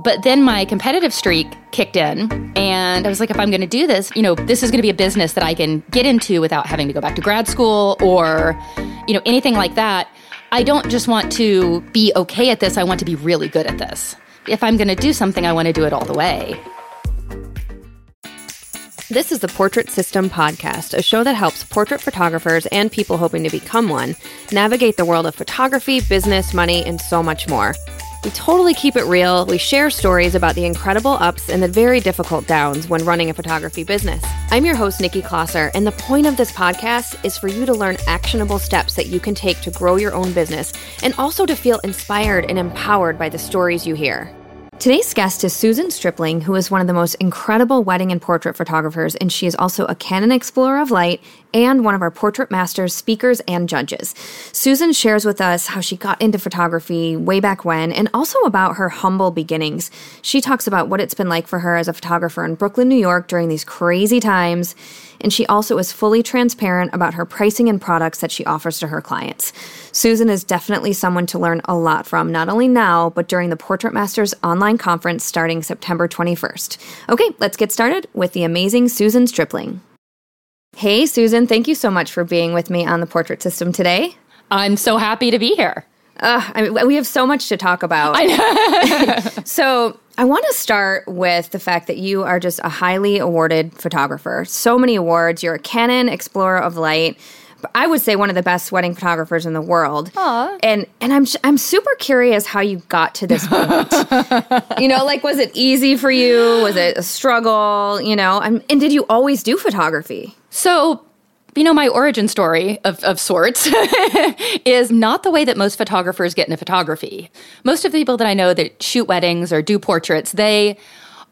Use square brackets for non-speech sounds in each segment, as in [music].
But then my competitive streak kicked in, and I was like, if I'm going to do this, you know, this is going to be a business that I can get into without having to go back to grad school or, you know, anything like that. I don't just want to be okay at this, I want to be really good at this. If I'm going to do something, I want to do it all the way. This is the Portrait System Podcast, a show that helps portrait photographers and people hoping to become one navigate the world of photography, business, money, and so much more. We totally keep it real. We share stories about the incredible ups and the very difficult downs when running a photography business. I'm your host, Nikki Closser, and the point of this podcast is for you to learn actionable steps that you can take to grow your own business and also to feel inspired and empowered by the stories you hear. Today's guest is Susan Stripling, who is one of the most incredible wedding and portrait photographers, and she is also a Canon Explorer of Light and one of our Portrait Masters speakers and judges. Susan shares with us how she got into photography way back when and also about her humble beginnings. She talks about what it's been like for her as a photographer in Brooklyn, New York during these crazy times and she also is fully transparent about her pricing and products that she offers to her clients. Susan is definitely someone to learn a lot from, not only now, but during the Portrait Masters online conference starting September 21st. Okay, let's get started with the amazing Susan Stripling. Hey, Susan, thank you so much for being with me on the Portrait System today. I'm so happy to be here. Uh, I mean, we have so much to talk about. [laughs] [laughs] so, I want to start with the fact that you are just a highly awarded photographer. So many awards. You're a Canon Explorer of Light. I would say one of the best wedding photographers in the world. Aww. And and I'm I'm super curious how you got to this point. [laughs] you know, like was it easy for you? Was it a struggle? You know, I'm, and did you always do photography? So you know, my origin story of, of sorts [laughs] is not the way that most photographers get into photography. Most of the people that I know that shoot weddings or do portraits, they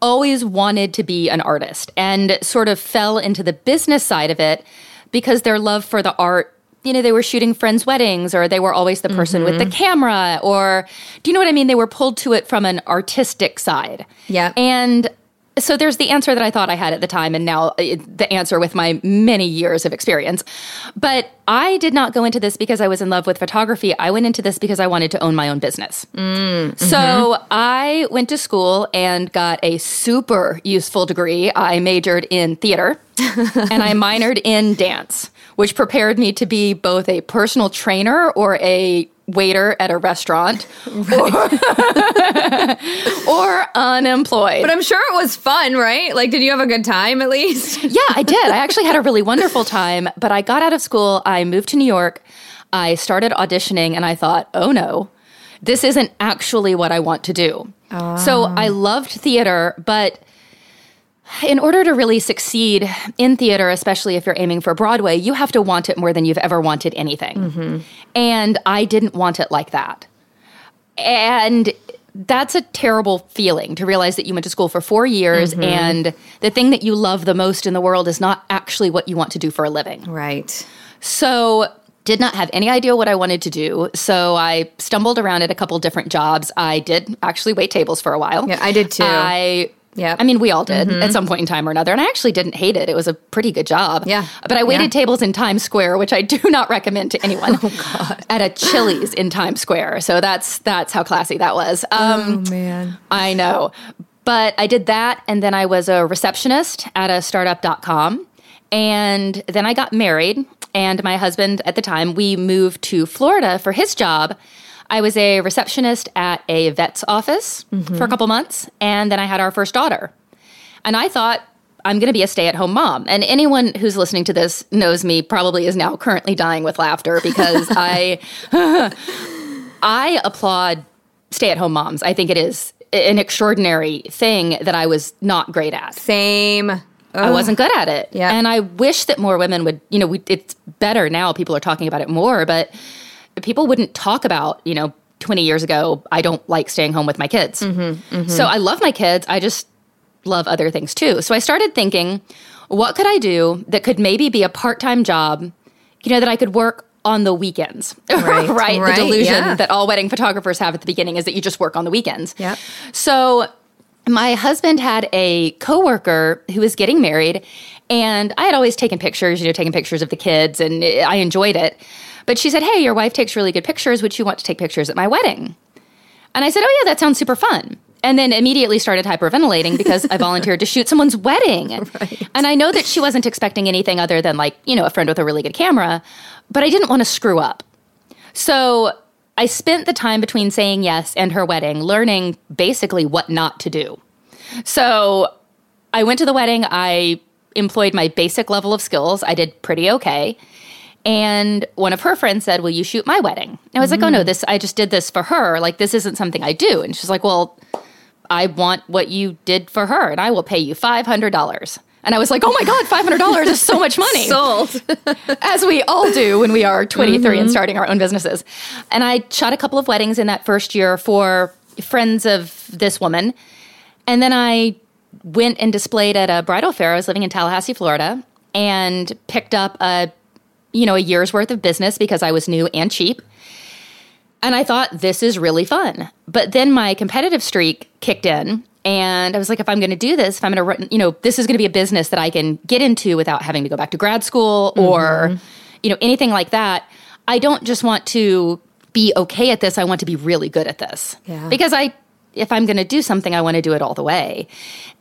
always wanted to be an artist and sort of fell into the business side of it because their love for the art you know, they were shooting friends' weddings or they were always the person mm-hmm. with the mm-hmm. camera or do you know what I mean? They were pulled to it from an artistic side. Yeah. And so there's the answer that I thought I had at the time, and now uh, the answer with my many years of experience. But I did not go into this because I was in love with photography. I went into this because I wanted to own my own business. Mm, so mm-hmm. I went to school and got a super useful degree. I majored in theater [laughs] and I minored in dance, which prepared me to be both a personal trainer or a waiter at a restaurant right. or, or, unemployed. But I'm sure it was fun, right? Like, did you have a good time at least? [laughs] yeah, I did. I actually had a really wonderful time. But I got out of school, I moved to New York, I started auditioning, and I thought, oh no, this isn't actually what I want to do. Oh. So ah. I loved theater, but in order to really succeed in theater, especially if you're aiming for Broadway, you have to want it more than you've ever wanted anything. Mm-hmm. And I didn't want it like that. And that's a terrible feeling to realize that you went to school for four years mm-hmm. and the thing that you love the most in the world is not actually what you want to do for a living. Right. So, did not have any idea what I wanted to do. So I stumbled around at a couple different jobs. I did actually wait tables for a while. Yeah, I did too. I yeah. I mean, we all did mm-hmm. at some point in time or another. And I actually didn't hate it. It was a pretty good job. Yeah. But I waited yeah. tables in Times Square, which I do [laughs] not recommend to anyone. [laughs] oh, God. At a Chili's in Times Square. So that's that's how classy that was. Um, oh, man. I know. But I did that. And then I was a receptionist at a startup.com. And then I got married. And my husband at the time, we moved to Florida for his job. I was a receptionist at a vet's office mm-hmm. for a couple months, and then I had our first daughter. And I thought, I'm going to be a stay at home mom. And anyone who's listening to this knows me probably is now currently dying with laughter because [laughs] I [laughs] I applaud stay at home moms. I think it is an extraordinary thing that I was not great at. Same. Ugh. I wasn't good at it. Yeah. And I wish that more women would, you know, we, it's better now. People are talking about it more, but people wouldn't talk about, you know, 20 years ago, I don't like staying home with my kids. Mm-hmm, mm-hmm. So I love my kids. I just love other things too. So I started thinking, what could I do that could maybe be a part time job, you know, that I could work on the weekends? Right, [laughs] right? right, The delusion yeah. that all wedding photographers have at the beginning is that you just work on the weekends. Yep. So my husband had a coworker who was getting married and I had always taken pictures, you know, taking pictures of the kids and I enjoyed it. But she said, "Hey, your wife takes really good pictures. Would you want to take pictures at my wedding?" And I said, "Oh yeah, that sounds super fun." And then immediately started hyperventilating because I volunteered to shoot someone's wedding. [laughs] And I know that she wasn't expecting anything other than like, you know, a friend with a really good camera, but I didn't want to screw up. So I spent the time between saying yes and her wedding learning basically what not to do. So I went to the wedding. I employed my basic level of skills. I did pretty okay. And one of her friends said, Will you shoot my wedding? And I was like, Oh no, mm. this I just did this for her. Like this isn't something I do. And she's like, Well, I want what you did for her, and I will pay you five hundred dollars. And I was like, Oh my God, five hundred dollars is so [laughs] much money Sold. [laughs] as we all do when we are 23 and mm-hmm. starting our own businesses. And I shot a couple of weddings in that first year for friends of this woman. And then I went and displayed at a bridal fair. I was living in Tallahassee, Florida, and picked up a you know, a year's worth of business because I was new and cheap. And I thought this is really fun. But then my competitive streak kicked in and I was like if I'm going to do this, if I'm going to you know, this is going to be a business that I can get into without having to go back to grad school or mm-hmm. you know, anything like that. I don't just want to be okay at this, I want to be really good at this. Yeah. Because I if I'm going to do something, I want to do it all the way.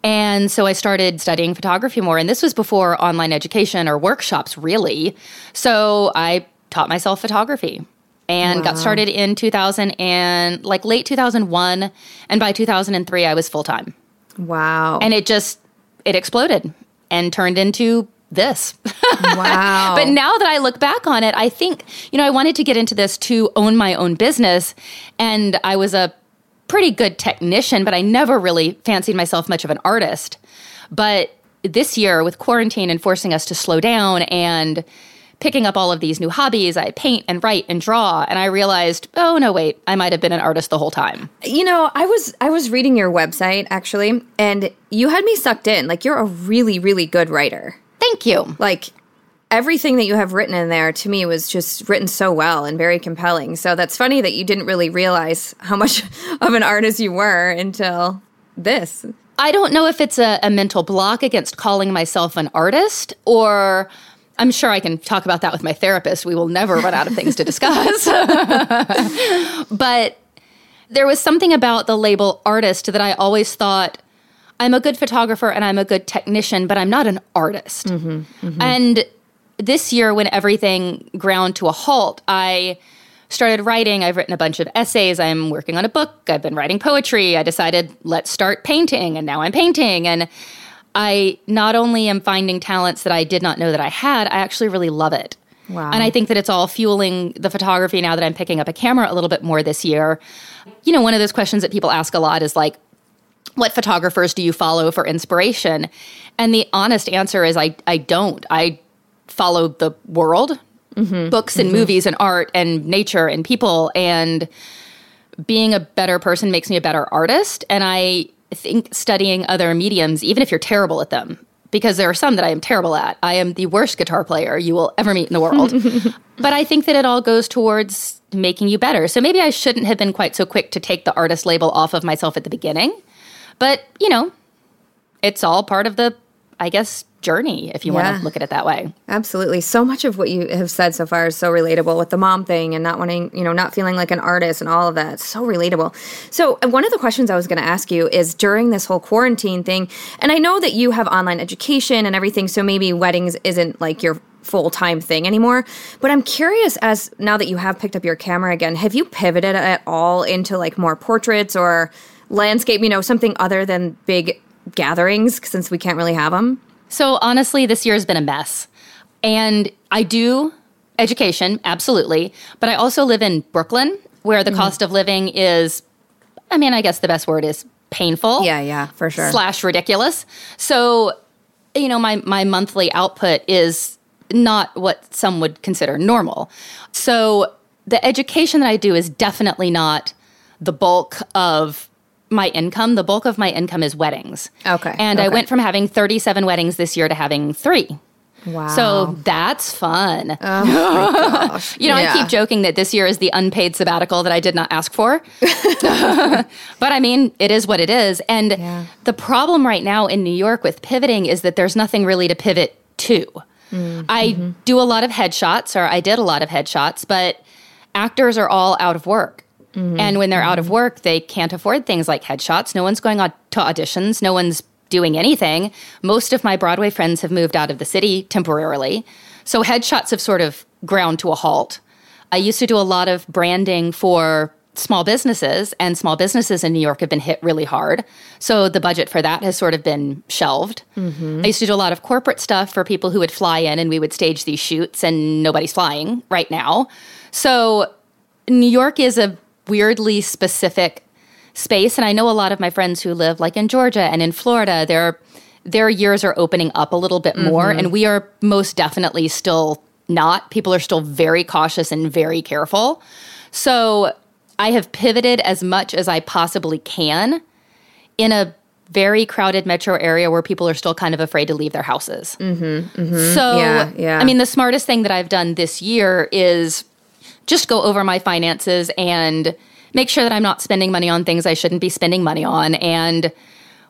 And so I started studying photography more. And this was before online education or workshops, really. So I taught myself photography and got started in 2000 and like late 2001. And by 2003, I was full time. Wow. And it just, it exploded and turned into this. [laughs] wow. But now that I look back on it, I think, you know, I wanted to get into this to own my own business. And I was a pretty good technician, but I never really fancied myself much of an artist. But this year, with quarantine and forcing us to slow down and picking up all of these new hobbies, I paint and write and draw. And I realized, oh, no, wait, I might have been an artist the whole time. You know, I was I was reading your website actually, and you had me sucked in. Like you're a really really good writer. Thank you. Like everything that you have written in there to me was just written so well and very compelling. So that's funny that you didn't really realize how much [laughs] of an artist you were until this. I don't know if it's a, a mental block against calling myself an artist or I'm sure I can talk about that with my therapist. We will never run out of things to discuss. [laughs] but there was something about the label artist that I always thought I'm a good photographer and I'm a good technician, but I'm not an artist. Mm-hmm, mm-hmm. And this year, when everything ground to a halt, I started writing. I've written a bunch of essays. I'm working on a book. I've been writing poetry. I decided, let's start painting. And now I'm painting. And I not only am finding talents that I did not know that I had, I actually really love it. Wow. And I think that it's all fueling the photography now that I'm picking up a camera a little bit more this year. You know, one of those questions that people ask a lot is like, what photographers do you follow for inspiration? And the honest answer is I, I don't. I follow the world, mm-hmm. books and mm-hmm. movies and art and nature and people. And being a better person makes me a better artist. And I think studying other mediums, even if you're terrible at them, because there are some that I am terrible at. I am the worst guitar player you will ever meet in the world. [laughs] but I think that it all goes towards making you better. So maybe I shouldn't have been quite so quick to take the artist label off of myself at the beginning. But, you know, it's all part of the, I guess, journey, if you want to look at it that way. Absolutely. So much of what you have said so far is so relatable with the mom thing and not wanting, you know, not feeling like an artist and all of that. It's so relatable. So, uh, one of the questions I was going to ask you is during this whole quarantine thing, and I know that you have online education and everything, so maybe weddings isn't like your full time thing anymore. But I'm curious as now that you have picked up your camera again, have you pivoted at all into like more portraits or landscape, you know, something other than big gatherings since we can't really have them? So honestly, this year has been a mess. And I do education, absolutely. But I also live in Brooklyn, where the mm-hmm. cost of living is, I mean, I guess the best word is painful. Yeah, yeah, for sure. Slash ridiculous. So, you know, my, my monthly output is not what some would consider normal. So the education that I do is definitely not the bulk of my income. The bulk of my income is weddings. Okay. And okay. I went from having 37 weddings this year to having three. Wow. So that's fun. Oh. [laughs] You know, Yeah. I keep joking that this year is the unpaid sabbatical that I did not ask for. [laughs] but I mean, it is what it is. And Yeah. the problem right now in New York with pivoting is that there's nothing really to pivot to. Mm, I mm-hmm. do a lot of headshots, or I did a lot of headshots, but actors are all out of work. Mm-hmm. And when they're out of work, they can't afford things like headshots. No one's going on to auditions. No one's doing anything. Most of my Broadway friends have moved out of the city temporarily. So headshots have sort of ground to a halt. I used to do a lot of branding for small businesses, and small businesses in New York have been hit really hard. So the budget for that has sort of been shelved. I used to do a lot of corporate stuff for people who would fly in and we would stage these shoots, and nobody's flying right now. So New York is a weirdly specific space, and I know a lot of my friends who live like in Georgia and in Florida. Their their years are opening up a little bit more, and we are most definitely still not. People are still very cautious and very careful. So I have pivoted as much as I possibly can in a very crowded metro area where people are still kind of afraid to leave their houses. Mm-hmm, So, Yeah, yeah. I mean, the smartest thing that I've done this year is just go over my finances and make sure that I'm not spending money on things I shouldn't be spending money on and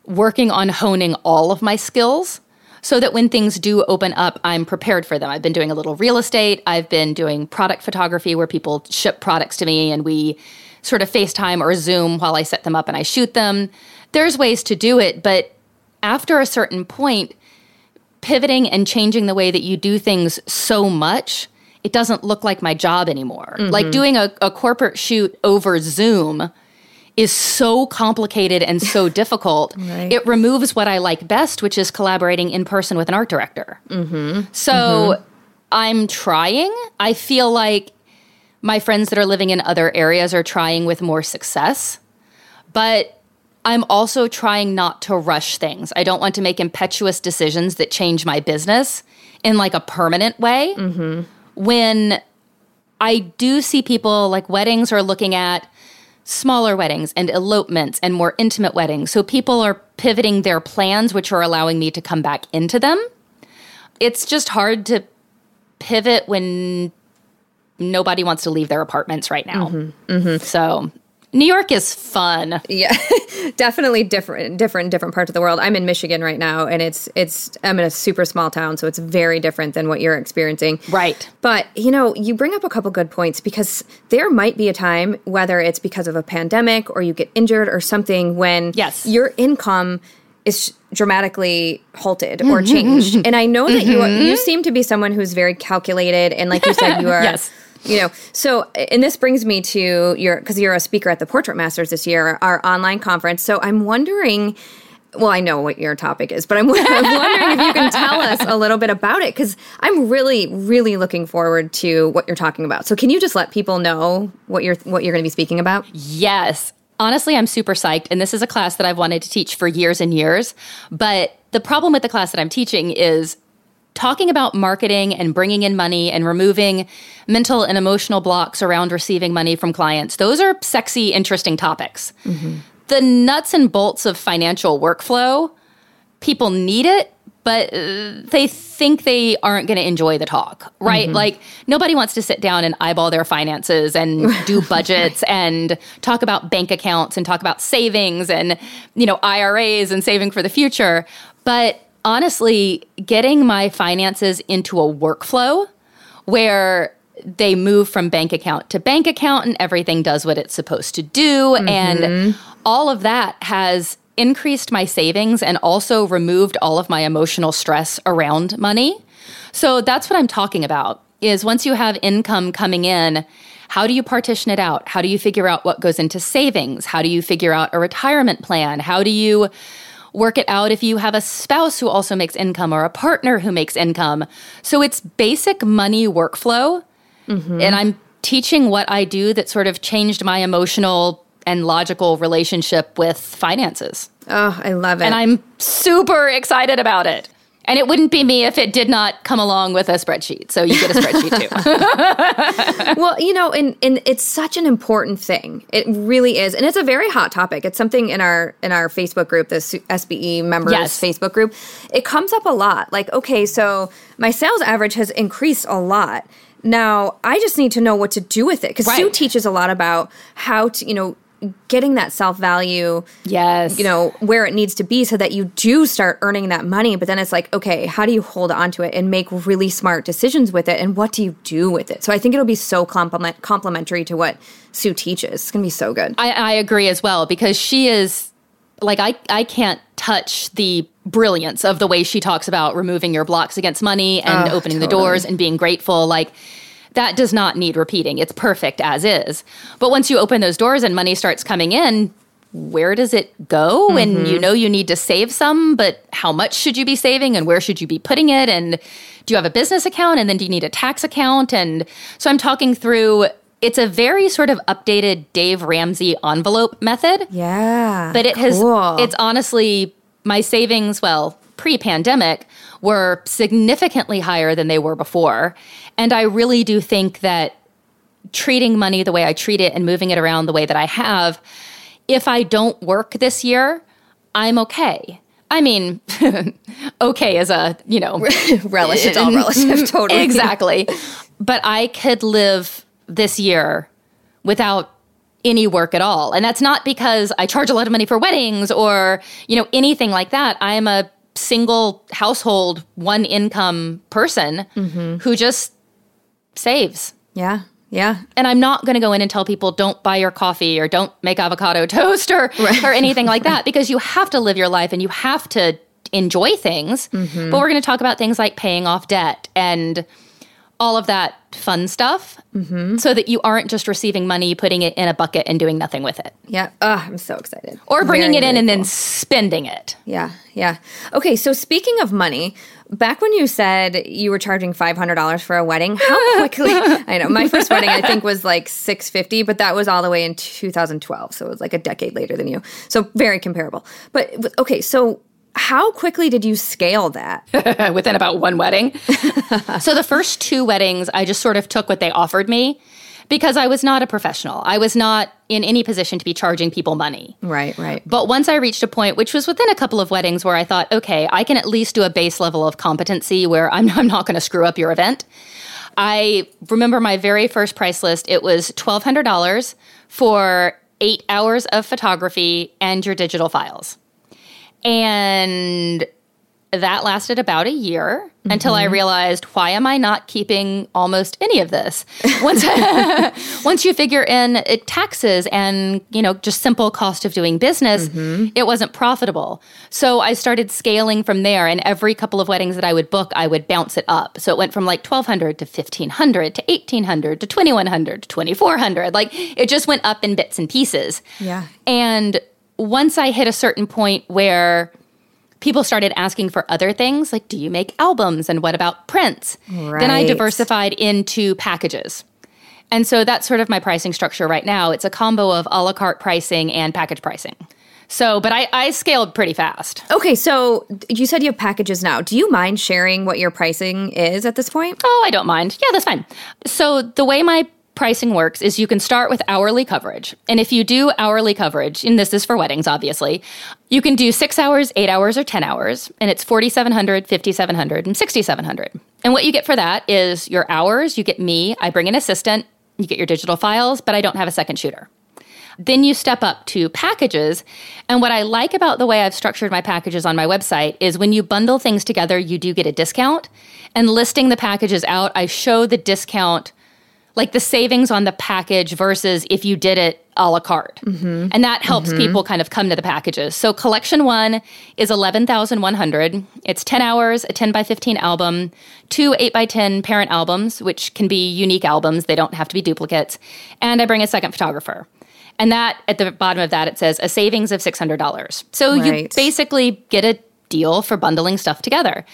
working on honing all of my skills so that when things do open up, I'm prepared for them. I've been doing a little real estate, I've been doing product photography where people ship products to me and we sort of FaceTime or Zoom while I set them up and I shoot them. There's ways to do it, but after a certain point, pivoting and changing the way that you do things so much, it doesn't look like my job anymore. Mm-hmm. Like doing a, a corporate shoot over Zoom is so complicated and so [laughs] difficult. Right. It removes what I like best, which is collaborating in person with an art director. Mm-hmm. So mm-hmm. I'm trying. I feel like my friends that are living in other areas are trying with more success. But I'm also trying not to rush things. I don't want to make impetuous decisions that change my business in like a permanent way. When I do see people like weddings are looking at smaller weddings and elopements and more intimate weddings. So people are pivoting their plans, which are allowing me to come back into them. It's just hard to pivot when nobody wants to leave their apartments right now. Mm-hmm. Mm-hmm. So New York is fun. Yeah, [laughs] definitely different, different, different parts of the world. I'm in Michigan right now, and it's it's I'm in a super small town, so it's very different than what you're experiencing. Right. But you know, you bring up a couple good points because there might be a time, whether it's because of a pandemic or you get injured or something, when Yes. your income is dramatically halted or mm-hmm, changed. Mm-hmm. and I know that you mm-hmm. you seem to be someone who's very calculated, and like you said, you [laughs] are. Yes. You know, so and this brings me to your because you're a speaker at the Portrait Masters this year, our online conference. So I'm wondering. Well, I know what your topic is, but I'm, [laughs] I'm wondering if you can tell us a little bit about it because I'm really, really looking forward to what you're talking about. So, can you just let people know what you're what you're going to be speaking about? Yes. Honestly, I'm super psyched. And this is a class that I've wanted to teach for years and years. But the problem with the class that I'm teaching is talking about marketing and bringing in money and removing mental and emotional blocks around receiving money from clients. Those are sexy, interesting topics. The nuts and bolts of financial workflow, people need it, but uh, they think they aren't going to enjoy the talk, right? Like nobody wants to sit down and eyeball their finances and [laughs] do budgets and talk about bank accounts and talk about savings and, you know, IRAs and saving for the future. But honestly, getting my finances into a workflow where they move from bank account to bank account and everything does what it's supposed to do. And mm-hmm. all of that has increased my savings and also removed all of my emotional stress around money. So that's what I'm talking about is once you have income coming in, how do you partition it out? How do you figure out what goes into savings? How do you figure out a retirement plan? How do you work it out if you have a spouse who also makes income or a partner who makes income? So it's basic money workflow. Mm-hmm. And I'm teaching what I do that sort of changed my emotional and logical relationship with finances. Oh, I love it. And I'm super excited about it. And it wouldn't be me if it did not come along with a spreadsheet. So you get a spreadsheet too. [laughs] well, you know, and, and it's such an important thing. It really is. And it's a very hot topic. It's something in our in our Facebook group, the SBE members yes. Facebook group. It comes up a lot. Like, okay, so my sales average has increased a lot. Now, I just need to know what to do with it because right. Sue teaches a lot about how to, you know, getting that self value, yes, you know, where it needs to be so that you do start earning that money. But then it's like, okay, how do you hold on to it and make really smart decisions with it? And what do you do with it? So I think it'll be so compliment- complementary to what Sue teaches. It's going to be so good. I, I agree as well because she is like, I, I can't touch the brilliance of the way she talks about removing your blocks against money and oh, opening totally. the doors and being grateful. Like, that does not need repeating. It's perfect as is. But once you open those doors and money starts coming in, where does it go? Mm-hmm. And you know you need to save some, but how much should you be saving and where should you be putting it? And do you have a business account? And then do you need a tax account? And so I'm talking through it's a very sort of updated Dave Ramsey envelope method. Yeah. But it cool. has it's honestly my savings, well, pre-pandemic were significantly higher than they were before. And I really do think that treating money the way I treat it and moving it around the way that I have, if I don't work this year, I'm okay. I mean, [laughs] okay as a, you know, [laughs] relative, it's all [laughs] relative, totally. Exactly. But I could live this year without any work at all. And that's not because I charge a lot of money for weddings or, you know, anything like that. I am a single household, one income person mm-hmm. who just saves. Yeah. Yeah. And I'm not going to go in and tell people don't buy your coffee or don't make avocado [laughs] toast or, right. or anything like that because you have to live your life and you have to enjoy things. Mm-hmm. But we're going to talk about things like paying off debt and all of that fun stuff mm-hmm. so that you aren't just receiving money, putting it in a bucket and doing nothing with it. Yeah. Oh, I'm so excited. Or bringing very, it in and then spending it. Yeah. Yeah. Okay. So speaking of money, back when you said you were charging $500 for a wedding, how [laughs] quickly, I know my first wedding I think was like 650, but that was all the way in 2012. So it was like a decade later than you. So very comparable. But okay. So how quickly did you scale that? [laughs] Within about one wedding. [laughs] so the first two weddings, I just sort of took what they offered me because I was not a professional. I was not in any position to be charging people money. Right, right. But once I reached a point, which was within a couple of weddings, where I thought, okay, I can at least do a base level of competency where I'm, I'm not going to screw up your event. I remember my very first price list, it was $1,200 for eight hours of photography and your digital files. And that lasted about a year mm-hmm. until I mm-hmm. realized why am I not keeping almost any of this? Once [laughs] once you figure in it, taxes and you know just simple cost of doing business, mm-hmm. it wasn't profitable. So I started scaling from there. And every couple of weddings that I would book, I would bounce it up. So it went from like twelve hundred to fifteen hundred to eighteen hundred to twenty one hundred to twenty four hundred. Like it just went up in bits and pieces. Yeah, and once I hit a certain point where people started asking for other things, like, do you make albums? And what about prints? Right. Then I diversified into packages. And so that's sort of my pricing structure right now. It's a combo of a la carte pricing and package pricing. So, but I, I scaled pretty fast. Okay, so you said you have packages now. Do you mind sharing what your pricing is at this point? Oh, I don't mind. Yeah, that's fine. So, the way my pricing works is you can start with hourly coverage. And if you do hourly coverage, and this is for weddings, obviously, you can do six hours, eight hours, or 10 hours, and it's 4,700, 5,700, and 6,700. And what you get for that is your hours, you get me, I bring an assistant, you get your digital files, but I don't have a second shooter. Then you step up to packages. And what I like about the way I've structured my packages on my website is when you bundle things together, you do get a discount. And listing the packages out, I show the discount like the savings on the package versus if you did it a la carte. Mm-hmm. And that helps mm-hmm. people kind of come to the packages. So collection one is 11,100. It's 10 hours, a 10 by 15 album, two 8 by 10 parent albums, which can be unique albums. They don't have to be duplicates. And I bring a second photographer. And that at the bottom of that, it says a savings of $600. So right. you basically get a deal for bundling stuff together.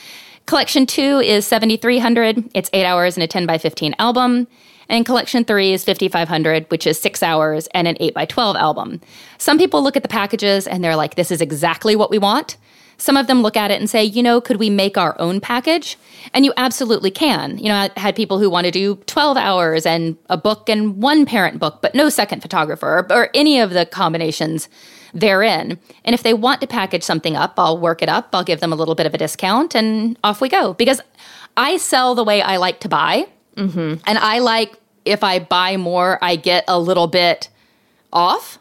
Collection two is 7,300. It's eight hours and a 10 by 15 album. And collection three is 5500, which is six hours and an 8 by 12 album. Some people look at the packages and they're like, this is exactly what we want. some of them look at it and say, you know, could we make our own package? And you absolutely can. You know, I had people who want to do 12 hours and a book and one parent book, but no second photographer or, or any of the combinations therein. And if they want to package something up, I'll work it up. I'll give them a little bit of a discount and off we go. Because I sell the way I like to buy. Mm-hmm. And I like if I buy more, I get a little bit off.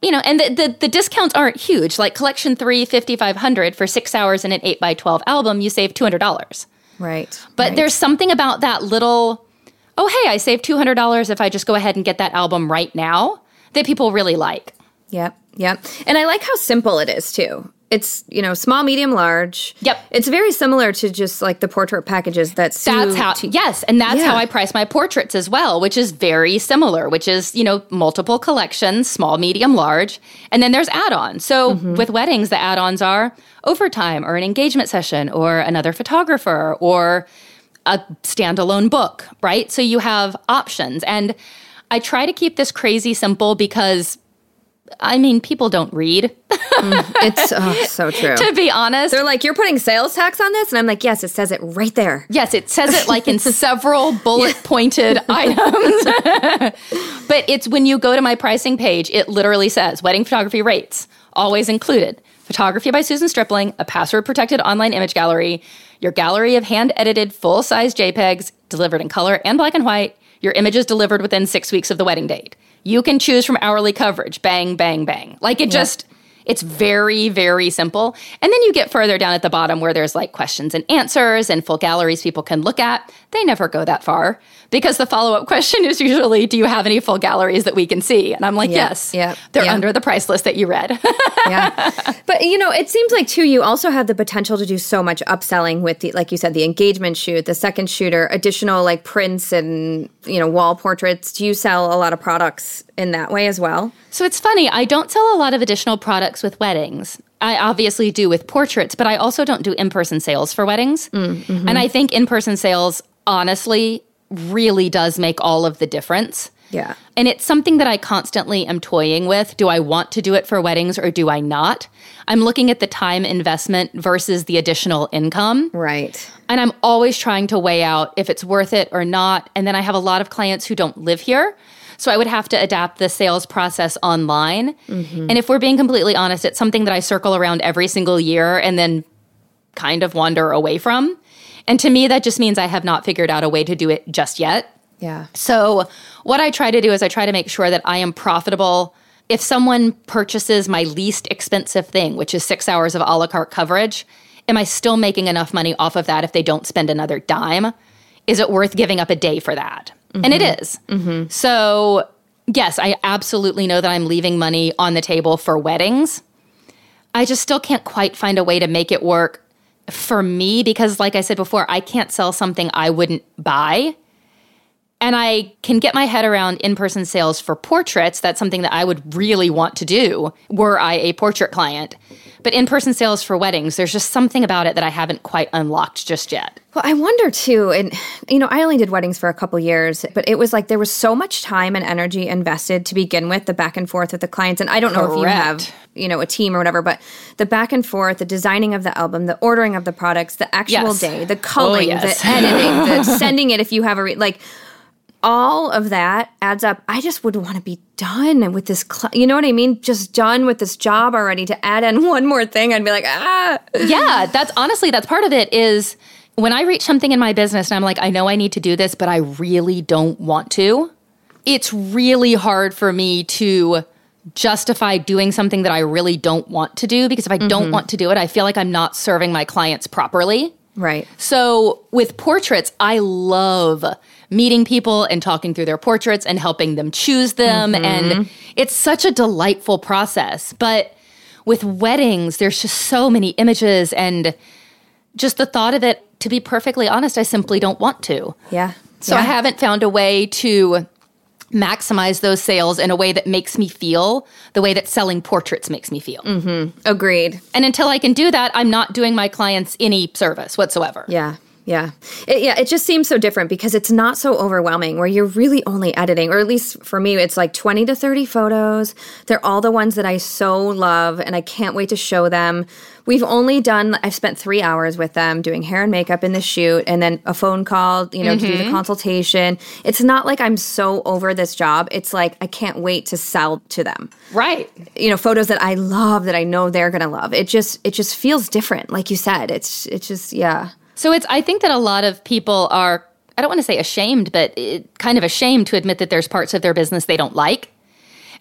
You know, and the, the, the discounts aren't huge. Like collection three, 5500 for six hours and an 8 by 12 album, you save $200. Right. But right. there's something about that little, oh, hey, I saved $200 if I just go ahead and get that album right now that people really like. Yep. Yep. And I like how simple it is too it's you know small medium large yep it's very similar to just like the portrait packages that that's how t- yes and that's yeah. how i price my portraits as well which is very similar which is you know multiple collections small medium large and then there's add-ons so mm-hmm. with weddings the add-ons are overtime or an engagement session or another photographer or a standalone book right so you have options and i try to keep this crazy simple because I mean, people don't read. mm, it's oh, [laughs] so true. to be honest, they're like, "You're putting sales tax on this," and I'm like, "Yes, it says it right there." Yes, it says it like in [laughs] several bullet pointed [laughs] items. but it's when you go to my pricing page, it literally says wedding photography rates always included. Photography by Susan Stripling, a password protected online image gallery, your gallery of hand edited full size JPEGs delivered in color and black and white, your images delivered within six weeks of the wedding date. You can choose from hourly coverage. Bang, bang, bang. Like it just, it's very, very simple. And then you get further down at the bottom where there's like questions and answers and full galleries people can look at. They never go that far because the follow up question is usually, Do you have any full galleries that we can see? And I'm like, yeah, Yes. Yeah. They're yeah. under the price list that you read. [laughs] yeah. But, you know, it seems like too, you also have the potential to do so much upselling with the, like you said, the engagement shoot, the second shooter, additional like prints and, you know, wall portraits. Do you sell a lot of products in that way as well? So it's funny, I don't sell a lot of additional products with weddings. I obviously do with portraits, but I also don't do in person sales for weddings. Mm, mm-hmm. And I think in person sales, honestly, really does make all of the difference. Yeah. And it's something that I constantly am toying with. Do I want to do it for weddings or do I not? I'm looking at the time investment versus the additional income. Right. And I'm always trying to weigh out if it's worth it or not. And then I have a lot of clients who don't live here. So I would have to adapt the sales process online. Mm-hmm. And if we're being completely honest, it's something that I circle around every single year and then kind of wander away from. And to me, that just means I have not figured out a way to do it just yet. Yeah. So what I try to do is I try to make sure that I am profitable. If someone purchases my least expensive thing, which is six hours of a la carte coverage, am I still making enough money off of that if they don't spend another dime? Is it worth giving up a day for that? Mm-hmm. And it mm-hmm. Mm-hmm. So, yes, I absolutely know that I'm leaving money on the table for weddings. I just still can't quite find a way to make it work for me because, like I said before, I can't sell something I wouldn't buy. And I can get my head around in person sales for portraits. That's something that I would really want to do were I a portrait client. But in person sales for weddings, there's just something about it that I haven't quite unlocked just yet. Well, I wonder too, and you know, I only did weddings for a couple years, but it was like there was so much time and energy invested to begin with, the back and forth with the clients. And I don't Correct. know if you have, you know, a team or whatever, but the back and forth, the designing of the album, the ordering of the products, the actual yes. day, the culling, oh, yes. the editing, the [laughs] sending it if you have a re- like all of that adds up. I just would want to be done with this. Cl- you know what I mean? Just done with this job already. To add in [laughs] one more thing, I'd be like, ah. [laughs] Yeah, that's honestly that's part of it. Is when I reach something in my business and I'm like, I know I need to do this, but I really don't want to. It's really hard for me to justify doing something that I really don't want to do because if I mm-hmm. don't want to do it, I feel like I'm not serving my clients properly. Right. So with portraits, I love meeting people and talking through their portraits and helping them choose them. Mm-hmm. And it's such a delightful process. But with weddings, there's just so many images and just the thought of it, to be perfectly honest, I simply don't want to. Yeah. So yeah. I haven't found a way to maximize those sales in a way that makes me feel the way that selling portraits makes me feel. Mm-hmm. Agreed. And until I can do that, I'm not doing my clients any service whatsoever. Yeah. Yeah. It, yeah, it just seems so different because it's not so overwhelming where you're really only editing, or at least for me, it's like 20 to 30 photos. They're all the ones that I so love and I can't wait to show them. We've only done, I've spent three hours with them doing hair and makeup in the shoot and then a phone call, you know, mm-hmm. to do the consultation. It's not like I'm so over this job. It's like I can't wait to sell to them. Right. You know, photos that I love that I know they're going to love. It just, it just feels different. Like you said, it's, it's just, yeah. So it's I think that a lot of people are I don't want to say ashamed, but it, kind of ashamed to admit that there's parts of their business they don't like.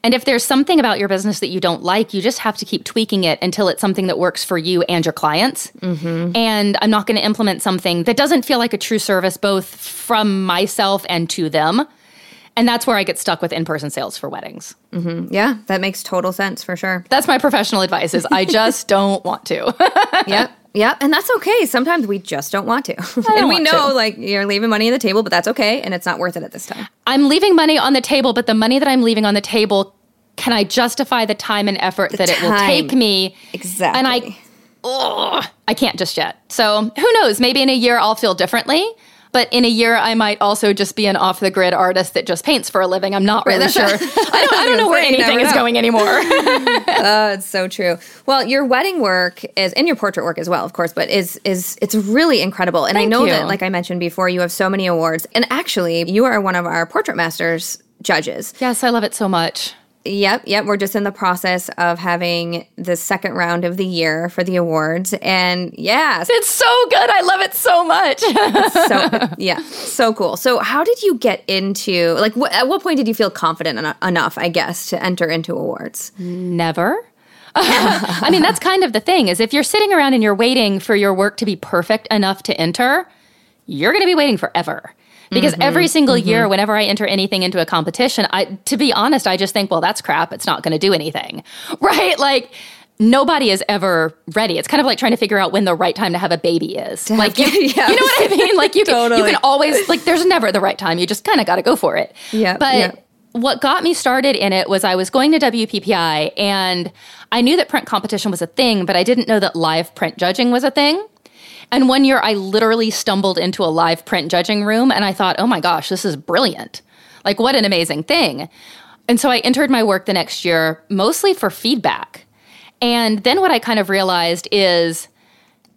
And if there's something about your business that you don't like, you just have to keep tweaking it until it's something that works for you and your clients. Mm-hmm. And I'm not going to implement something that doesn't feel like a true service, both from myself and to them. And that's where I get stuck with in-person sales for weddings. Mm-hmm. Yeah, that makes total sense for sure. That's my professional advice: is I just [laughs] don't want to. yep. Yeah, and that's okay. Sometimes we just don't want to. [laughs] and we know to. like you're leaving money on the table, but that's okay and it's not worth it at this time. I'm leaving money on the table, but the money that I'm leaving on the table, can I justify the time and effort the that time. it will take me? Exactly. And I oh, I can't just yet. So, who knows? Maybe in a year I'll feel differently. But in a year, I might also just be an off the grid artist that just paints for a living. I'm not really sure. [laughs] I don't, I don't know [laughs] where anything is going anymore. [laughs] oh, it's so true. Well, your wedding work is, and your portrait work as well, of course, but is is it's really incredible. And Thank I know you. that, like I mentioned before, you have so many awards. And actually, you are one of our Portrait Masters judges. Yes, I love it so much. Yep, yep. We're just in the process of having the second round of the year for the awards, and yeah, it's so good. I love it so much. so [laughs] yeah, so cool. So, how did you get into like? Wh- at what point did you feel confident en- enough, I guess, to enter into awards? Never. [laughs] I mean, that's kind of the thing. Is if you're sitting around and you're waiting for your work to be perfect enough to enter, you're going to be waiting forever because mm-hmm, every single mm-hmm. year whenever i enter anything into a competition i to be honest i just think well that's crap it's not going to do anything [laughs] right like nobody is ever ready. It's kind of like trying to figure out when the right time to have a baby is. Like you, yes. you know what I mean? Like you totally. [laughs] can you can always like there's never the right time. You just kind of got to go for it. Yeah. But yep. what got me started in it was I was going to WPPI and I knew that print competition was a thing, but I didn't know that live print judging was a thing. And one year I literally stumbled into a live print judging room and I thought, oh my gosh, this is brilliant. Like, what an amazing thing. And so I entered my work the next year mostly for feedback. And then what I kind of realized is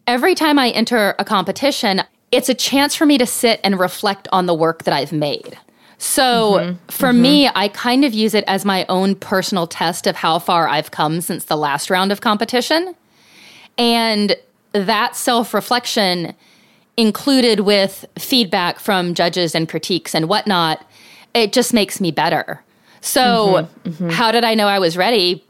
every time I enter a competition, it's a chance for me to sit and reflect on the work that I've made. So mm-hmm. for mm-hmm. me, I kind of use it as my own personal test of how far I've come since the last round of competition. And that self reflection included with feedback from judges and critiques and whatnot, it just makes me better. So, mm-hmm, mm-hmm. how did I know I was ready?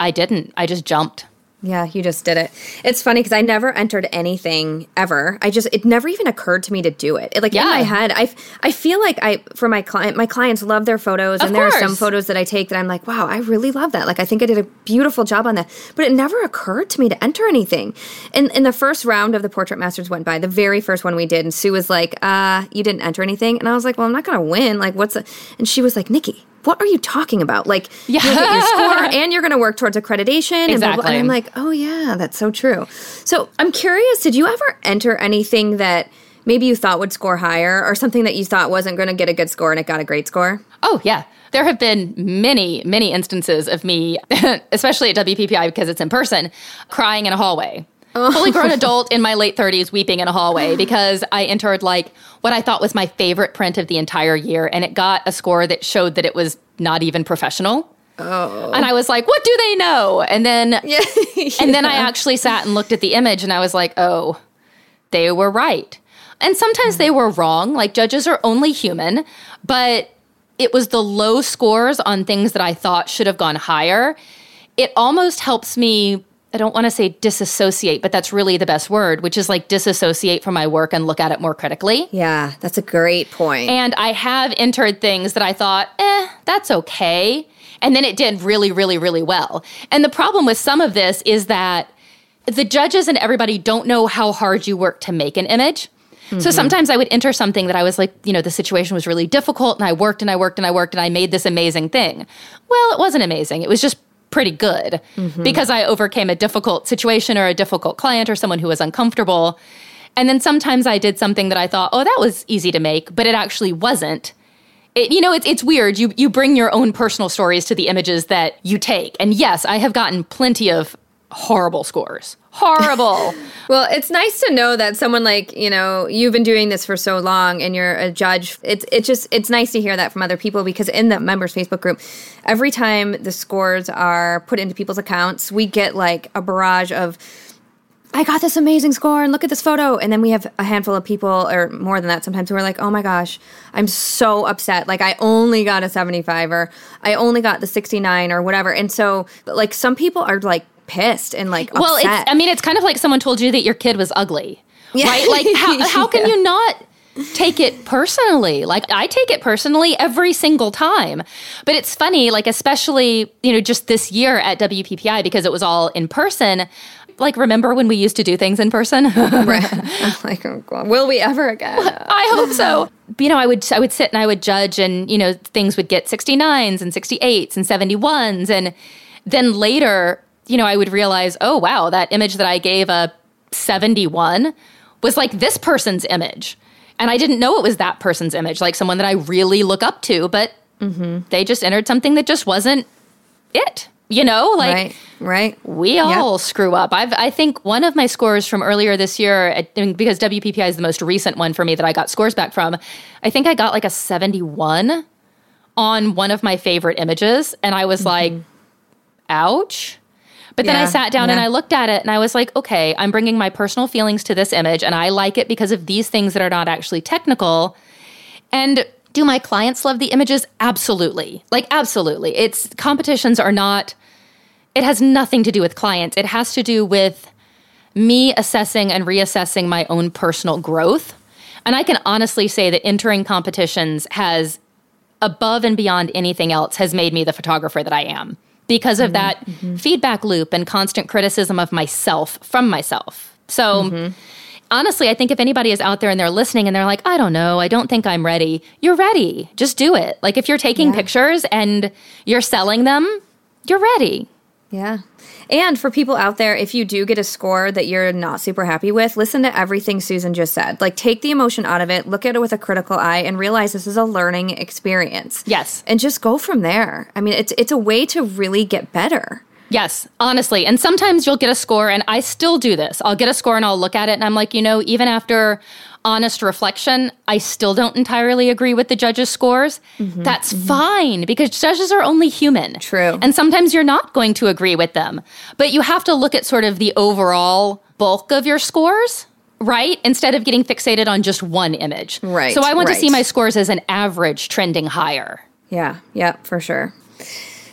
I didn't. I just jumped. Yeah, you just did it. It's funny because I never entered anything ever. I just it never even occurred to me to do it. it like yeah. in my head, I I feel like I for my client my clients love their photos, of and course. there are some photos that I take that I'm like, wow, I really love that. Like I think I did a beautiful job on that. But it never occurred to me to enter anything. And in the first round of the Portrait Masters went by, the very first one we did, and Sue was like, uh, you didn't enter anything, and I was like, well, I'm not gonna win. Like what's? A-? And she was like, Nikki what are you talking about? Like, [laughs] yeah. you get your score and you're going to work towards accreditation. Exactly. And, blah, blah. and I'm like, oh, yeah, that's so true. So I'm curious, did you ever enter anything that maybe you thought would score higher or something that you thought wasn't going to get a good score and it got a great score? Oh, yeah. There have been many, many instances of me, [laughs] especially at WPPI because it's in person, crying in a hallway Oh. fully grown [laughs] adult in my late 30s weeping in a hallway because I entered like what I thought was my favorite print of the entire year and it got a score that showed that it was not even professional. Oh. And I was like, what do they know? And then yeah. [laughs] yeah. and then I actually sat and looked at the image and I was like, oh, they were right. And sometimes they were wrong. Like judges are only human, but it was the low scores on things that I thought should have gone higher. It almost helps me I don't want to say disassociate, but that's really the best word, which is like disassociate from my work and look at it more critically. Yeah, that's a great point. And I have entered things that I thought, eh, that's okay. And then it did really, really, really well. And the problem with some of this is that the judges and everybody don't know how hard you work to make an image. Mm-hmm. So sometimes I would enter something that I was like, you know, the situation was really difficult and I worked and I worked and I worked and I made this amazing thing. Well, it wasn't amazing. It was just pretty good mm-hmm. because I overcame a difficult situation or a difficult client or someone who was uncomfortable. And then sometimes I did something that I thought, oh, that was easy to make, but it actually wasn't. It, you know, it's, it's weird. You, you bring your own personal stories to the images that you take. And yes, I have gotten plenty of horrible scores. Horrible. [laughs] well, it's nice to know that someone like, you know, you've been doing this for so long and you're a judge. It's it's just it's nice to hear that from other people because in the members Facebook group, every time the scores are put into people's accounts, we get like a barrage of I got this amazing score and look at this photo. And then we have a handful of people, or more than that sometimes, who are like, oh my gosh, I'm so upset. Like, I only got a 75 or I only got the 69 or whatever. And so, like, some people are like pissed and like upset. Well, it's, I mean, it's kind of like someone told you that your kid was ugly, yeah. right? Like, how, [laughs] how can yeah. you not take it personally. Like I take it personally every single time. But it's funny, like especially, you know, just this year at WPPI because it was all in person like remember when we used to do things in person? [laughs] right. Like, oh God, will we ever again? I hope so. you know, I would I would sit and I would judge, and you know, things would get 69s and 68s and 71s, and then later, you know, I would realize, oh wow, that image that I gave a 71 was like this person's image, and I didn't know it was that person's image, like someone that I really look up to, but mm-hmm. they just entered something that just wasn't it. You know, like right, right. we all yep. screw up. I've, I think one of my scores from earlier this year, because WPPI is the most recent one for me that I got scores back from, I think I got like a 71 on one of my favorite images. And I was mm-hmm. like, ouch. But then yeah, I sat down yeah. and I looked at it and I was like, okay, I'm bringing my personal feelings to this image and I like it because of these things that are not actually technical. And do my clients love the images? Absolutely. Like, absolutely. It's competitions are not, it has nothing to do with clients. It has to do with me assessing and reassessing my own personal growth. And I can honestly say that entering competitions has, above and beyond anything else, has made me the photographer that I am because of mm-hmm, that mm-hmm. feedback loop and constant criticism of myself from myself. So, mm-hmm honestly, I think if anybody is out there and they're listening and they're like, I don't know, I don't think I'm ready, you're ready. Just do it. Like if you're taking yeah. pictures and you're selling them, you're ready. Yeah. And for people out there, if you do get a score that you're not super happy with, listen to everything Susan just said. Like, take the emotion out of it, look at it with a critical eye, and realize this is a learning experience. Yes. And just go from there. I mean, it's, it's a way to really get better. Yes, honestly. And sometimes you'll get a score, and I still do this. I'll get a score and I'll look at it, and I'm like, you know, even after honest reflection, I still don't entirely agree with the judges' scores. Mm-hmm, That's mm-hmm. fine because judges are only human. True. And sometimes you're not going to agree with them. But you have to look at sort of the overall bulk of your scores. Right? Instead of getting fixated on just one image. Right. So I want right. to see my scores as an average trending higher. Yeah. Yeah, for sure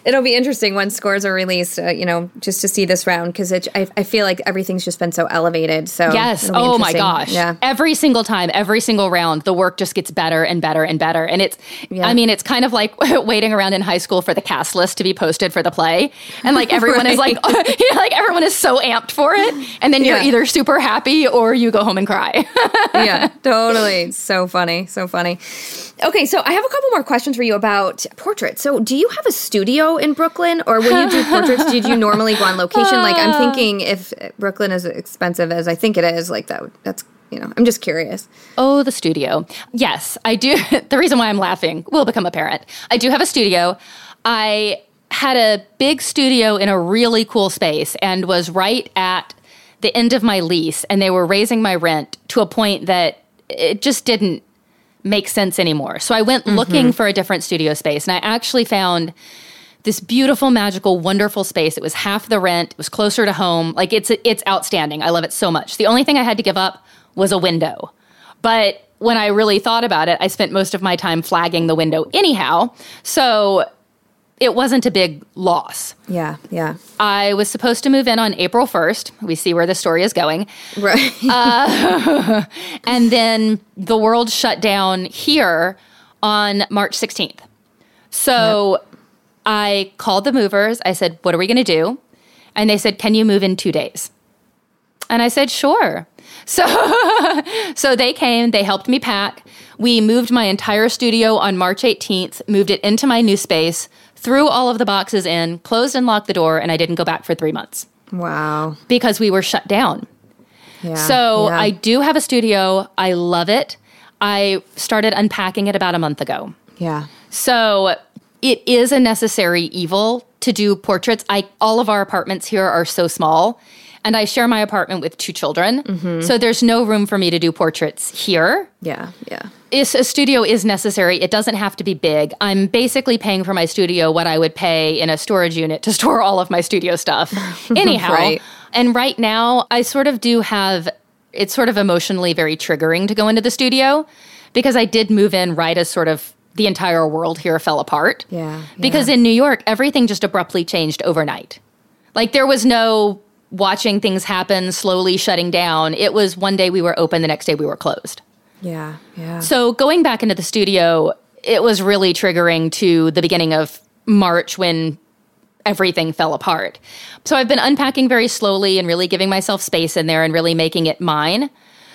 it'll be interesting when scores are released. Uh, you know, just to see this round because I, I feel like everything's just been so elevated. So yes, oh my gosh, yeah. Every single time, every single round, the work just gets better and better and better. And it's, yeah. I mean, it's kind of like [laughs] waiting around in high school for the cast list to be posted for the play, and like everyone right. is like, [laughs] [laughs] you know, like everyone is so amped for it, and then you're yeah. either super happy or you go home and cry. yeah, totally. So funny, so funny. Okay, so I have a couple more questions for you about portraits. So, do you have a studio in Brooklyn, or when you do [laughs] portraits, did you normally go on location? Like, I'm uh. thinking if Brooklyn is as expensive as I think it is, like that. That's you know, I'm just curious. Oh, the studio. Yes, I do. [laughs] the reason why I'm laughing will become apparent. I do have a studio. I had a big studio in a really cool space and was right at the end of my lease, and they were raising my rent to a point that it just didn't make sense anymore. So I went mm-hmm. looking for a different studio space and I actually found this beautiful, magical, wonderful space. It was half the rent. It was closer to home. Like it's it's outstanding. I love it so much. The only thing I had to give up was a window. But when I really thought about it, I spent most of my time flagging the window anyhow. So it wasn't a big loss. Yeah, yeah. I was supposed to move in on April 1st. We see where the story is going. Right. uh, [laughs] and then the world shut down here on March 16th. So yep. I called the movers. I said, What are we going to do? And they said, Can you move in two days? And I said, Sure. [laughs] So, so they came, they helped me pack. We moved my entire studio on March 18th, moved it into my new space, threw all of the boxes in, closed and locked the door, and I didn't go back for three months. Wow. Because we were shut down. Yeah, So yeah. I do have a studio. I love it. I started unpacking it about a month ago. Yeah. So it is a necessary evil to do portraits. I all of our apartments here are so small, and I share my apartment with two children. Mm-hmm. So there's no room for me to do portraits here. Yeah. Yeah. Is a studio is necessary. It doesn't have to be big. I'm basically paying for my studio what I would pay in a storage unit to [laughs] store all of my studio stuff. [laughs] Anyhow, Right. and right now I sort of do have it's sort of emotionally very triggering to go into the studio because I did move in right as sort of the entire world here fell apart. Yeah, Because in New York, everything just abruptly changed overnight. Like there was no watching things happen, slowly shutting down. It was one day we were open, the next day we were closed. Yeah. Yeah. So going back into the studio, it was really triggering to the beginning of March when everything fell apart. So I've been unpacking very slowly and really giving myself space in there and really making it mine.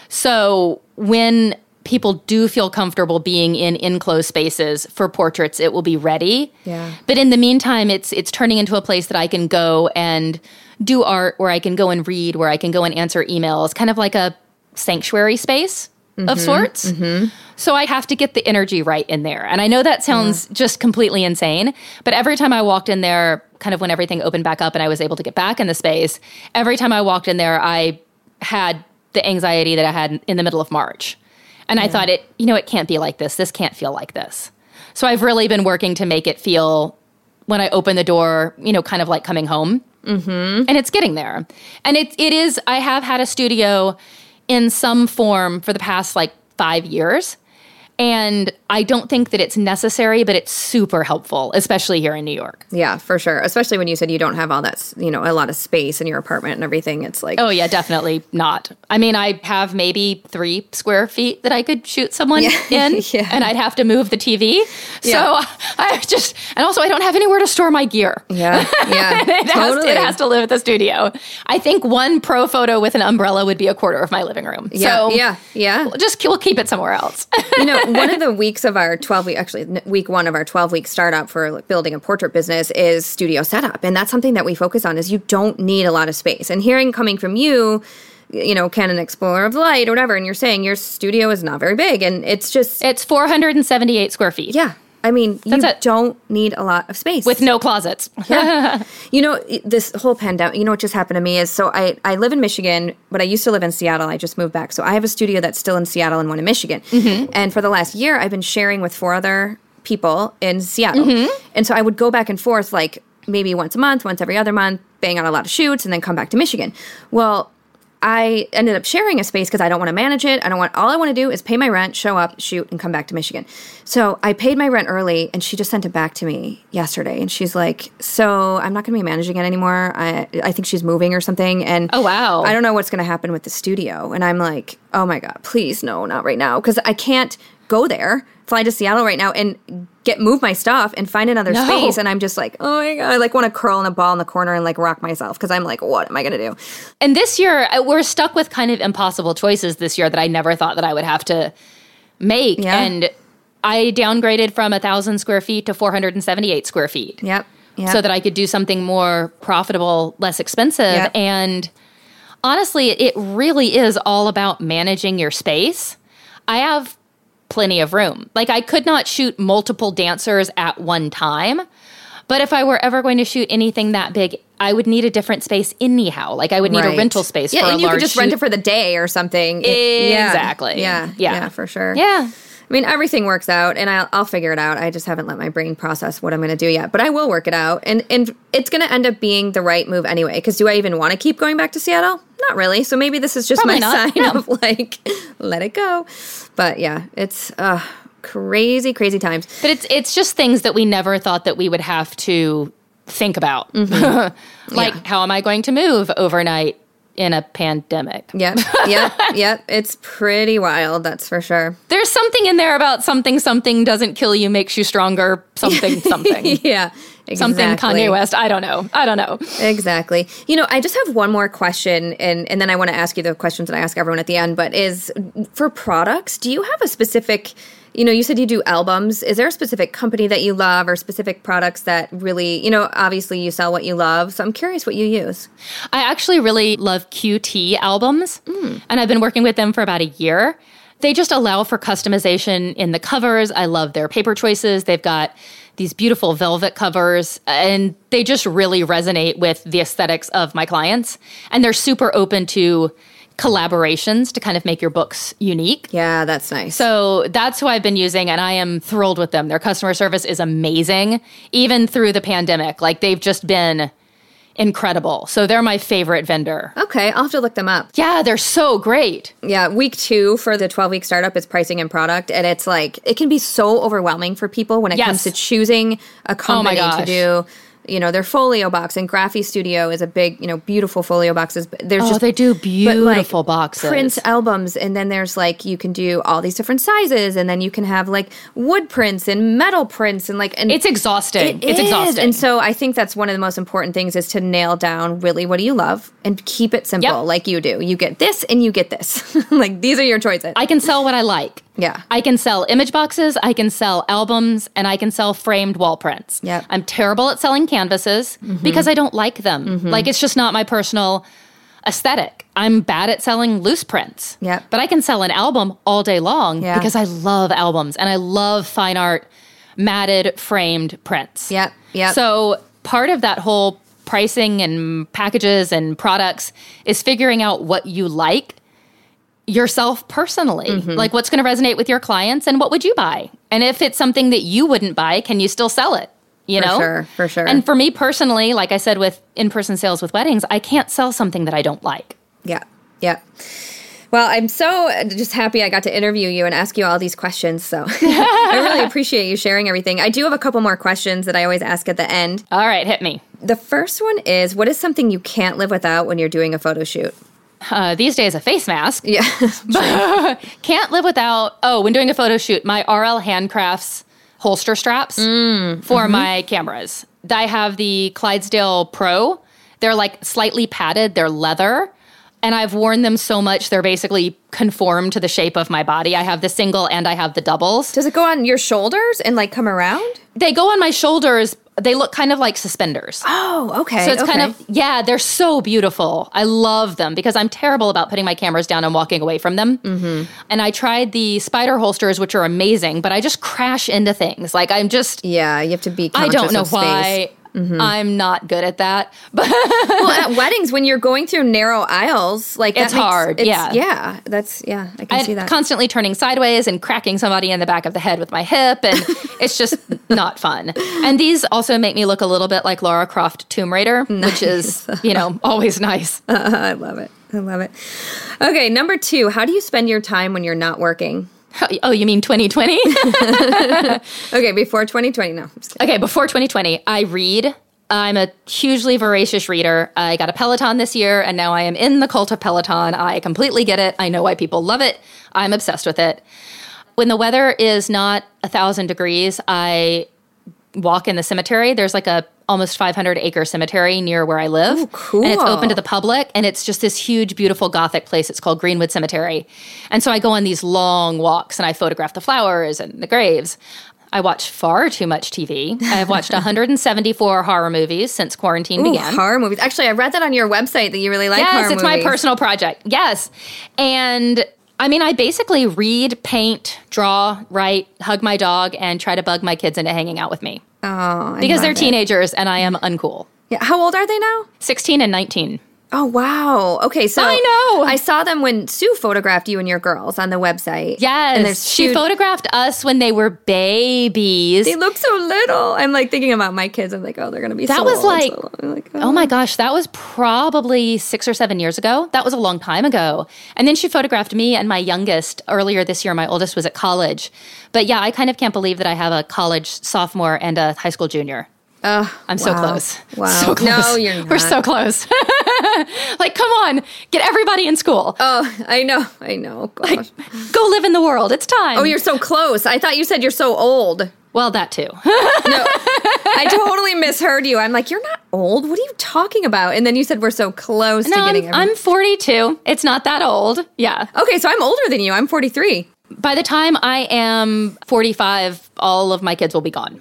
So when people do feel comfortable being in enclosed spaces for portraits, it will be ready. Yeah. But in the meantime, it's it's turning into a place that I can go and do art, where I can go and read, where I can go and answer emails, kind of like a sanctuary space of mm-hmm. sorts. Mm-hmm. So I have to get the energy right in there. And I know that sounds just completely insane, but every time I walked in there, kind of when everything opened back up and I was able to get back in the space, every time I walked in there, I had the anxiety that I had in the middle of March. And I thought it, you know, it can't be like this. This can't feel like this. So I've really been working to make it feel when I open the door, you know, kind of like coming home. Mm-hmm. And it's getting there. And it, it is, I have had a studio in some form for the past like five years. And I don't think that it's necessary, but it's super helpful, especially here in New York. Yeah, for sure. Especially when you said you don't have all that, you know, a lot of space in your apartment and everything. It's like, Oh, yeah, definitely not. I mean, I have maybe three square feet that I could shoot someone [laughs] in, Yeah. and I'd have to move the TV. So Yeah. [laughs] I just, and also I don't have anywhere to store my gear. yeah, yeah, [laughs] it, has, totally. it has to live at the studio. I think one Profoto with an umbrella would be a quarter of my living room. yeah, so yeah, yeah. just we'll keep it somewhere else. you know, one of the weeks of our 12 week, actually, week one of our 12 week startup for building a portrait business is studio setup. And that's something that we focus on is you don't need a lot of space. And hearing coming from you, you know, Canon Explorer of Light or whatever, and you're saying your studio is not very big. And it's just, it's 478 square feet yeah. I mean, you That's it. don't need a lot of space. with no closets. [laughs] You know, this whole pandemic, you know what just happened to me is so I, I live in Michigan, but I used to live in Seattle. I just moved back. So I have a studio that's still in Seattle and one in Michigan. Mm-hmm. And for the last year, I've been sharing with four other people in Seattle. Mm-hmm. And so I would go back and forth like maybe once a month, once every other month, bang on a lot of shoots, and then come back to Michigan. Well, I ended up sharing a space because I don't want to manage it. I don't want all I want to do is pay my rent, show up, shoot, and come back to Michigan. So I paid my rent early, and she just sent it back to me yesterday. And she's like, "So I'm not going to be managing it anymore. I I think she's moving or something." And Oh, wow. I don't know what's going to happen with the studio. And I'm like, "Oh my god, please no, not right now," because I can't go there, fly to Seattle right now, and get move my stuff and find another No. space. And I'm just like, "Oh my god," I like want to curl in a ball in the corner and like rock myself because I'm like, "What am I going to do?" And this year, we're stuck with kind of impossible choices this year that I never thought that I would have to make. Yeah. And I downgraded from a 1,000 square feet to 478 square feet. Yep. Yep. So that I could do something more profitable, less expensive. Yep. And honestly, it really is all about managing your space. I have plenty of room. Like, I could not shoot multiple dancers at one time. But if I were ever going to shoot anything that big, I would need a different space anyhow. Like I would need a rental space Yeah, for a and you could just rent it for the day or something. It- yeah. Exactly. Yeah, Yeah. yeah, for sure. Yeah. I mean, everything works out, and I'll, I'll figure it out. I just haven't let my brain process what I'm going to do yet, but I will work it out, and and it's going to end up being the right move anyway. Because do I even want to keep going back to Seattle? Not really. So maybe this is just Probably my not. sign No. of [laughs] like, let it go. But yeah, it's uh, crazy, crazy times. But it's it's just things that we never thought that we would have to think about. Mm-hmm. [laughs] like how am I going to move overnight in a pandemic? Yep, [laughs] yep, yep. It's pretty wild, that's for sure. There's something in there about something something doesn't kill you makes you stronger something something. Yeah, exactly. Something Kanye West. I don't know. I don't know. Exactly. You know, I just have one more question, and, and then I want to ask you the questions that I ask everyone at the end. But is for products, do you have a specific you know, you said you do albums. Is there a specific company that you love or specific products that really, you know, obviously you sell what you love. So I'm curious what you use. I actually really love QT albums, mm. and I've been working with them for about a year. They just allow for customization in the covers. I love their paper choices. They've got these beautiful velvet covers, and they just really resonate with the aesthetics of my clients. And they're super open to collaborations to kind of make your books unique. Yeah, that's nice. So that's who I've been using, and I am thrilled with them. Their customer service is amazing, even through the pandemic. Like they've just been incredible. So they're my favorite vendor. Okay, I'll have to look them up. Yeah, they're so great. Yeah, week two for the 12 week startup is pricing and product. And it's like, it can be so overwhelming for people when it yes. comes to choosing a oh company oh to do you know their folio box and Graphistudio is a big you know beautiful folio boxes. There's oh, just they do beautiful like, boxes, print albums, and then there's like you can do all these different sizes, and then you can have like wood prints and metal prints and like and it's exhausting. It it's is. exhausting, and so I think that's one of the most important things is to nail down really what do you love and keep it simple yep. like you do. You get this and you get this. [laughs] like these are your choices. I can sell what I like. Yeah. I can sell image boxes, I can sell albums, and I can sell framed wall prints. Yeah. I'm terrible at selling canvases mm-hmm. because I don't like them. Mm-hmm. Like it's just not my personal aesthetic. I'm bad at selling loose prints. Yeah. But I can sell an album all day long yeah. because I love albums and I love fine art matted framed prints. Yeah. Yeah. So part of that whole pricing and packages and products is figuring out what you like yourself personally. Mm-hmm. Like what's going to resonate with your clients and what would you buy? And if it's something that you wouldn't buy, can you still sell it? You for know? sure, for sure. And for me personally, like I said with in-person sales with weddings, I can't sell something that I don't like. Yeah. Yeah. Well, I'm so just happy I got to interview you and ask you all these questions. So [laughs] I really [laughs] appreciate you sharing everything. I do have a couple more questions that I always ask at the end. All right, hit me. The first one is what is something you can't live without when you're doing a photo shoot? uh, these days a face mask. Yeah. [laughs] can't live without, oh, when doing a photo shoot, my RL Handcrafts holster straps mm, for mm-hmm. my cameras. I have the Clydesdale Pro. They're like slightly padded, they're leather. And I've worn them so much, they're basically conform to the shape of my body. I have the single and I have the doubles. Does it go on your shoulders and like come around? They go on my shoulders, they look kind of like suspenders. Oh, okay. So it's okay. kind of yeah, they're so beautiful. I love them because I'm terrible about putting my cameras down and walking away from them. Mm-hmm. And I tried the spider holsters, which are amazing, but I just crash into things. Like I'm just yeah, you have to be. I don't know why. Mm-hmm. I'm not good at that. [laughs] But well, at weddings, when you're going through narrow aisles, like it's makes, hard. It's, yeah, yeah, that's yeah. I can and see that. Constantly turning sideways and cracking somebody in the back of the head with my hip, and [laughs] it's just not fun. And these also make me look a little bit like Lara Croft Tomb Raider, nice. which is [laughs] you know always nice. Uh, I love it. I love it. Okay, number two. How do you spend your time when you're not working? [laughs] Oh, you mean 2020? [laughs] okay, before 2020. No. Okay, before 2020, I read. I'm a hugely voracious reader. I got a Peloton this year, and now I am in the cult of Peloton. I completely get it. I know why people love it. I'm obsessed with it. When the weather is not a thousand degrees, I walk in the cemetery. There's like a almost 500 acre cemetery near where I live. Ooh, cool. And it's open to the public. And it's just this huge, beautiful Gothic place. It's called Greenwood Cemetery. And so I go on these long walks and I photograph the flowers and the graves. I watch far too much TV. I've watched [laughs] 174 horror movies since quarantine Ooh, began. Horror movies. Actually, I read that on your website that you really like yes, it's movies. my personal project. Yes. And I mean, I basically read, paint, draw, write, hug my dog, and try to bug my kids into hanging out with me. Oh, I because they're it. teenagers and I am uncool. Yeah. How old are they now? 16 and 19. Oh wow. Okay, so I know. I saw them when Sue photographed you and your girls on the website. Yes. And she photographed us when they were babies. They look so little. I'm like thinking about my kids. I'm like, oh, they're gonna be. That so was old, like, so like oh. oh. my gosh, that was probably six or seven years ago. That was a long time ago. And then she photographed me and my youngest earlier this year. My oldest was at college. But yeah, I kind of can't believe that I have a college sophomore and a high school junior. Uh, I'm so close. Wow. So close. No, you're not. [laughs] We're so close. [laughs] like, come on, get everybody in school. Oh, I know. I know. Gosh. Like, go live in the world. It's time. Oh, you're so close. I thought you said you're so old. Well, that too. [laughs] no, I totally misheard you. I'm like, you're not old. What are you talking about? And then you said we're so close no, to getting. I'm, I'm 42. It's not that old. Yeah. Okay, so I'm older than you. I'm 43. by the time I am 45, all of my kids will be gone.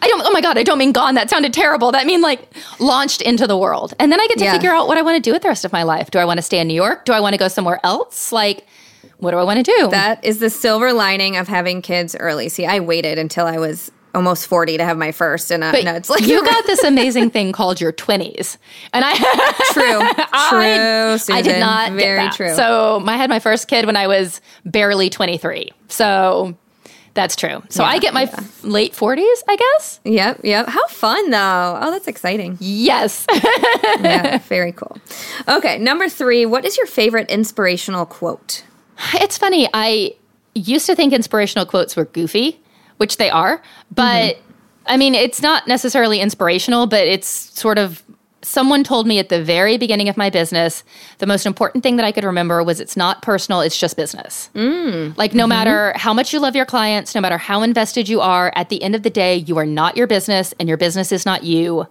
I don't, oh my God, I don't mean gone. That sounded terrible. That mean like launched into the world. And then I get to Yeah. figure out what I want to do with the rest of my life. Do I want to stay in New York? Do I want to go somewhere else? Like, what do I want to do? That is the silver lining of having kids early. See, I waited until I was almost 40 to have my first. And uh, no, it's like you got [laughs] this amazing thing called your 20s. And I [laughs] true. [laughs] True, I, Susan. I did not Very true. So I had my first kid when I was barely 23. So that's true. So I get my f- late 40s, I guess. Yep, yep. How fun though. Oh, that's exciting. Yes. [laughs] yeah, very cool. Okay, number three. What is your favorite inspirational quote? it's funny. I used to think inspirational quotes were goofy, which they are, but mm-hmm. I mean, it's not necessarily inspirational, but it's sort of someone told me at the very beginning of my business the most important thing that I could remember was it's not personal, it's just business. Mm. Like, no mm-hmm. matter how much you love your clients, no matter how invested you are, at the end of the day, you are not your business and your business is not you.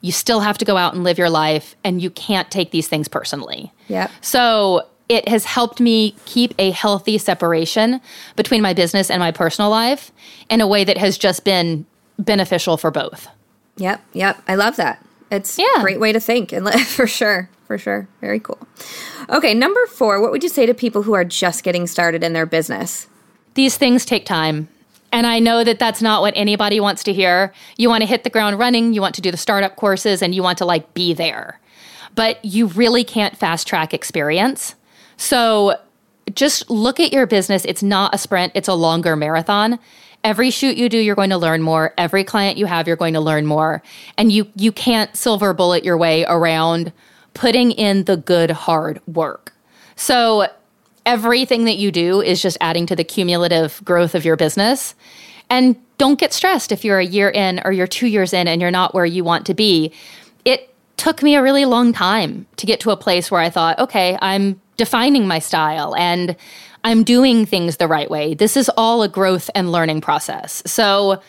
You still have to go out and live your life, and you can't take these things personally. Yep. So it has helped me keep a healthy separation between my business and my personal life in a way that has just been beneficial for both. Yep, yep. I love that. It's Yeah. a great way to think, and [laughs] for sure, for sure. Very cool. Okay, number four. What would you say to people who are just getting started in their business? These things take time. And I know that that's not what anybody wants to hear. You want to hit the ground running, you want to do the startup courses, and you want to like be there. But you really can't fast track experience. So just look at your business. It's not a sprint, it's a longer marathon. Every shoot you do, you're going to learn more. Every client you have, you're going to learn more. And you you can't silver bullet your way around putting in the good hard work. So everything that you do is just adding to the cumulative growth of your business. And don't get stressed if you're a year in or you're 2 years in and you're not where you want to be. It took me a really long time to get to a place where I thought, okay, I'm defining my style and I'm doing things the right way. This is all a growth and learning process. So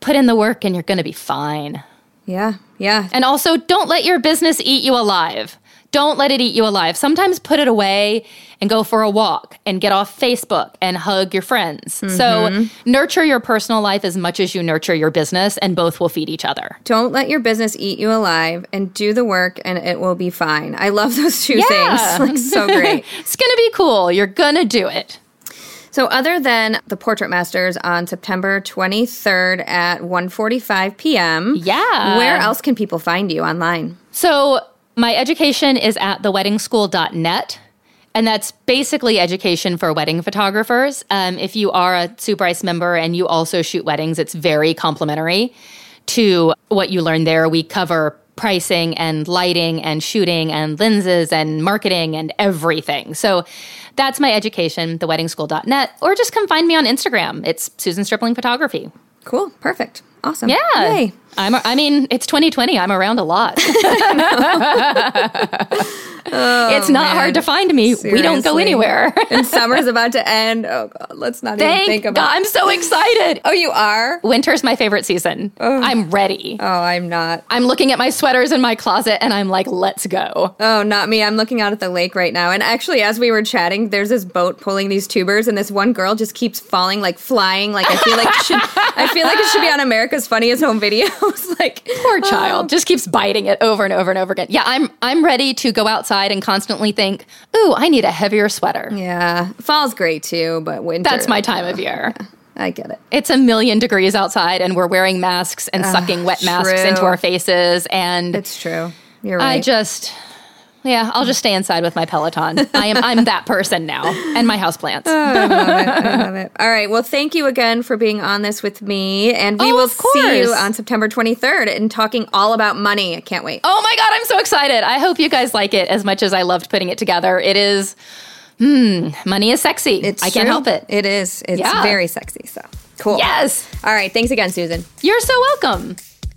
put in the work and you're going to be fine. Yeah, yeah. And also, don't let your business eat you alive. Don't let it eat you alive. Sometimes put it away and go for a walk and get off Facebook and hug your friends. So, mm-hmm. nurture your personal life as much as you nurture your business, and both will feed each other. Don't let your business eat you alive, and do the work, and it will be fine. I love those two Yeah. things. [laughs] Like so great. [laughs] It's gonna be cool. You're gonna do it. So, other than the Portrait Masters on September 23rd at 1:45 p.m., Yeah. where else can people find you online? So, my education is at theweddingschool.net. And that's basically education for wedding photographers. Um, if you are a Sue Bryce member and you also shoot weddings, it's very complimentary to what you learn there. We cover pricing and lighting and shooting and lenses and marketing and everything. So that's my education, theweddingschool.net, or just come find me on Instagram. It's Susan Stripling Photography. Cool, perfect, awesome. Yeah. Yay. I'm, I mean, it's 2020. I'm around a lot. [laughs] it's not oh, hard to find me. We don't go anywhere. and [laughs] summer's about to end. Oh God, let's not even Thank think God. about. I'm so excited. Oh, you are? Winter's my favorite season. I'm ready. Oh, I'm not. I'm looking at my sweaters in my closet and I'm like, let's go. Oh, not me. I'm looking out at the lake right now. And actually, as we were chatting, there's this boat pulling these tubers, and this one girl just keeps falling, like flying. Like I feel like it should. I feel like it should be on America's Funniest Home [laughs] Videos. like Poor oh. child just keeps biting it over and over and over again. Yeah, I'm I'm ready to go outside and constantly think, "Ooh, I need a heavier sweater." Yeah, fall's great too, but winter. That's my time of year. [laughs] I get it. It's a million degrees outside and we're wearing masks and sucking ah, wet masks true. into our faces and It's true. You're right. I just yeah, I'll just stay inside with my Peloton. I am I'm that person now and my houseplants. I love it. All right. Well, thank you again for being on this with me, and we Oh, will see you on September 23rd and talking all about money. I can't wait. Oh my god, I'm so excited. I hope you guys like it as much as I loved putting it together. It is hmm, money is sexy. It's I can't true. help it. It is. It's Yeah. very sexy. So cool. Yes. All right. Thanks again, Susan. You're so welcome.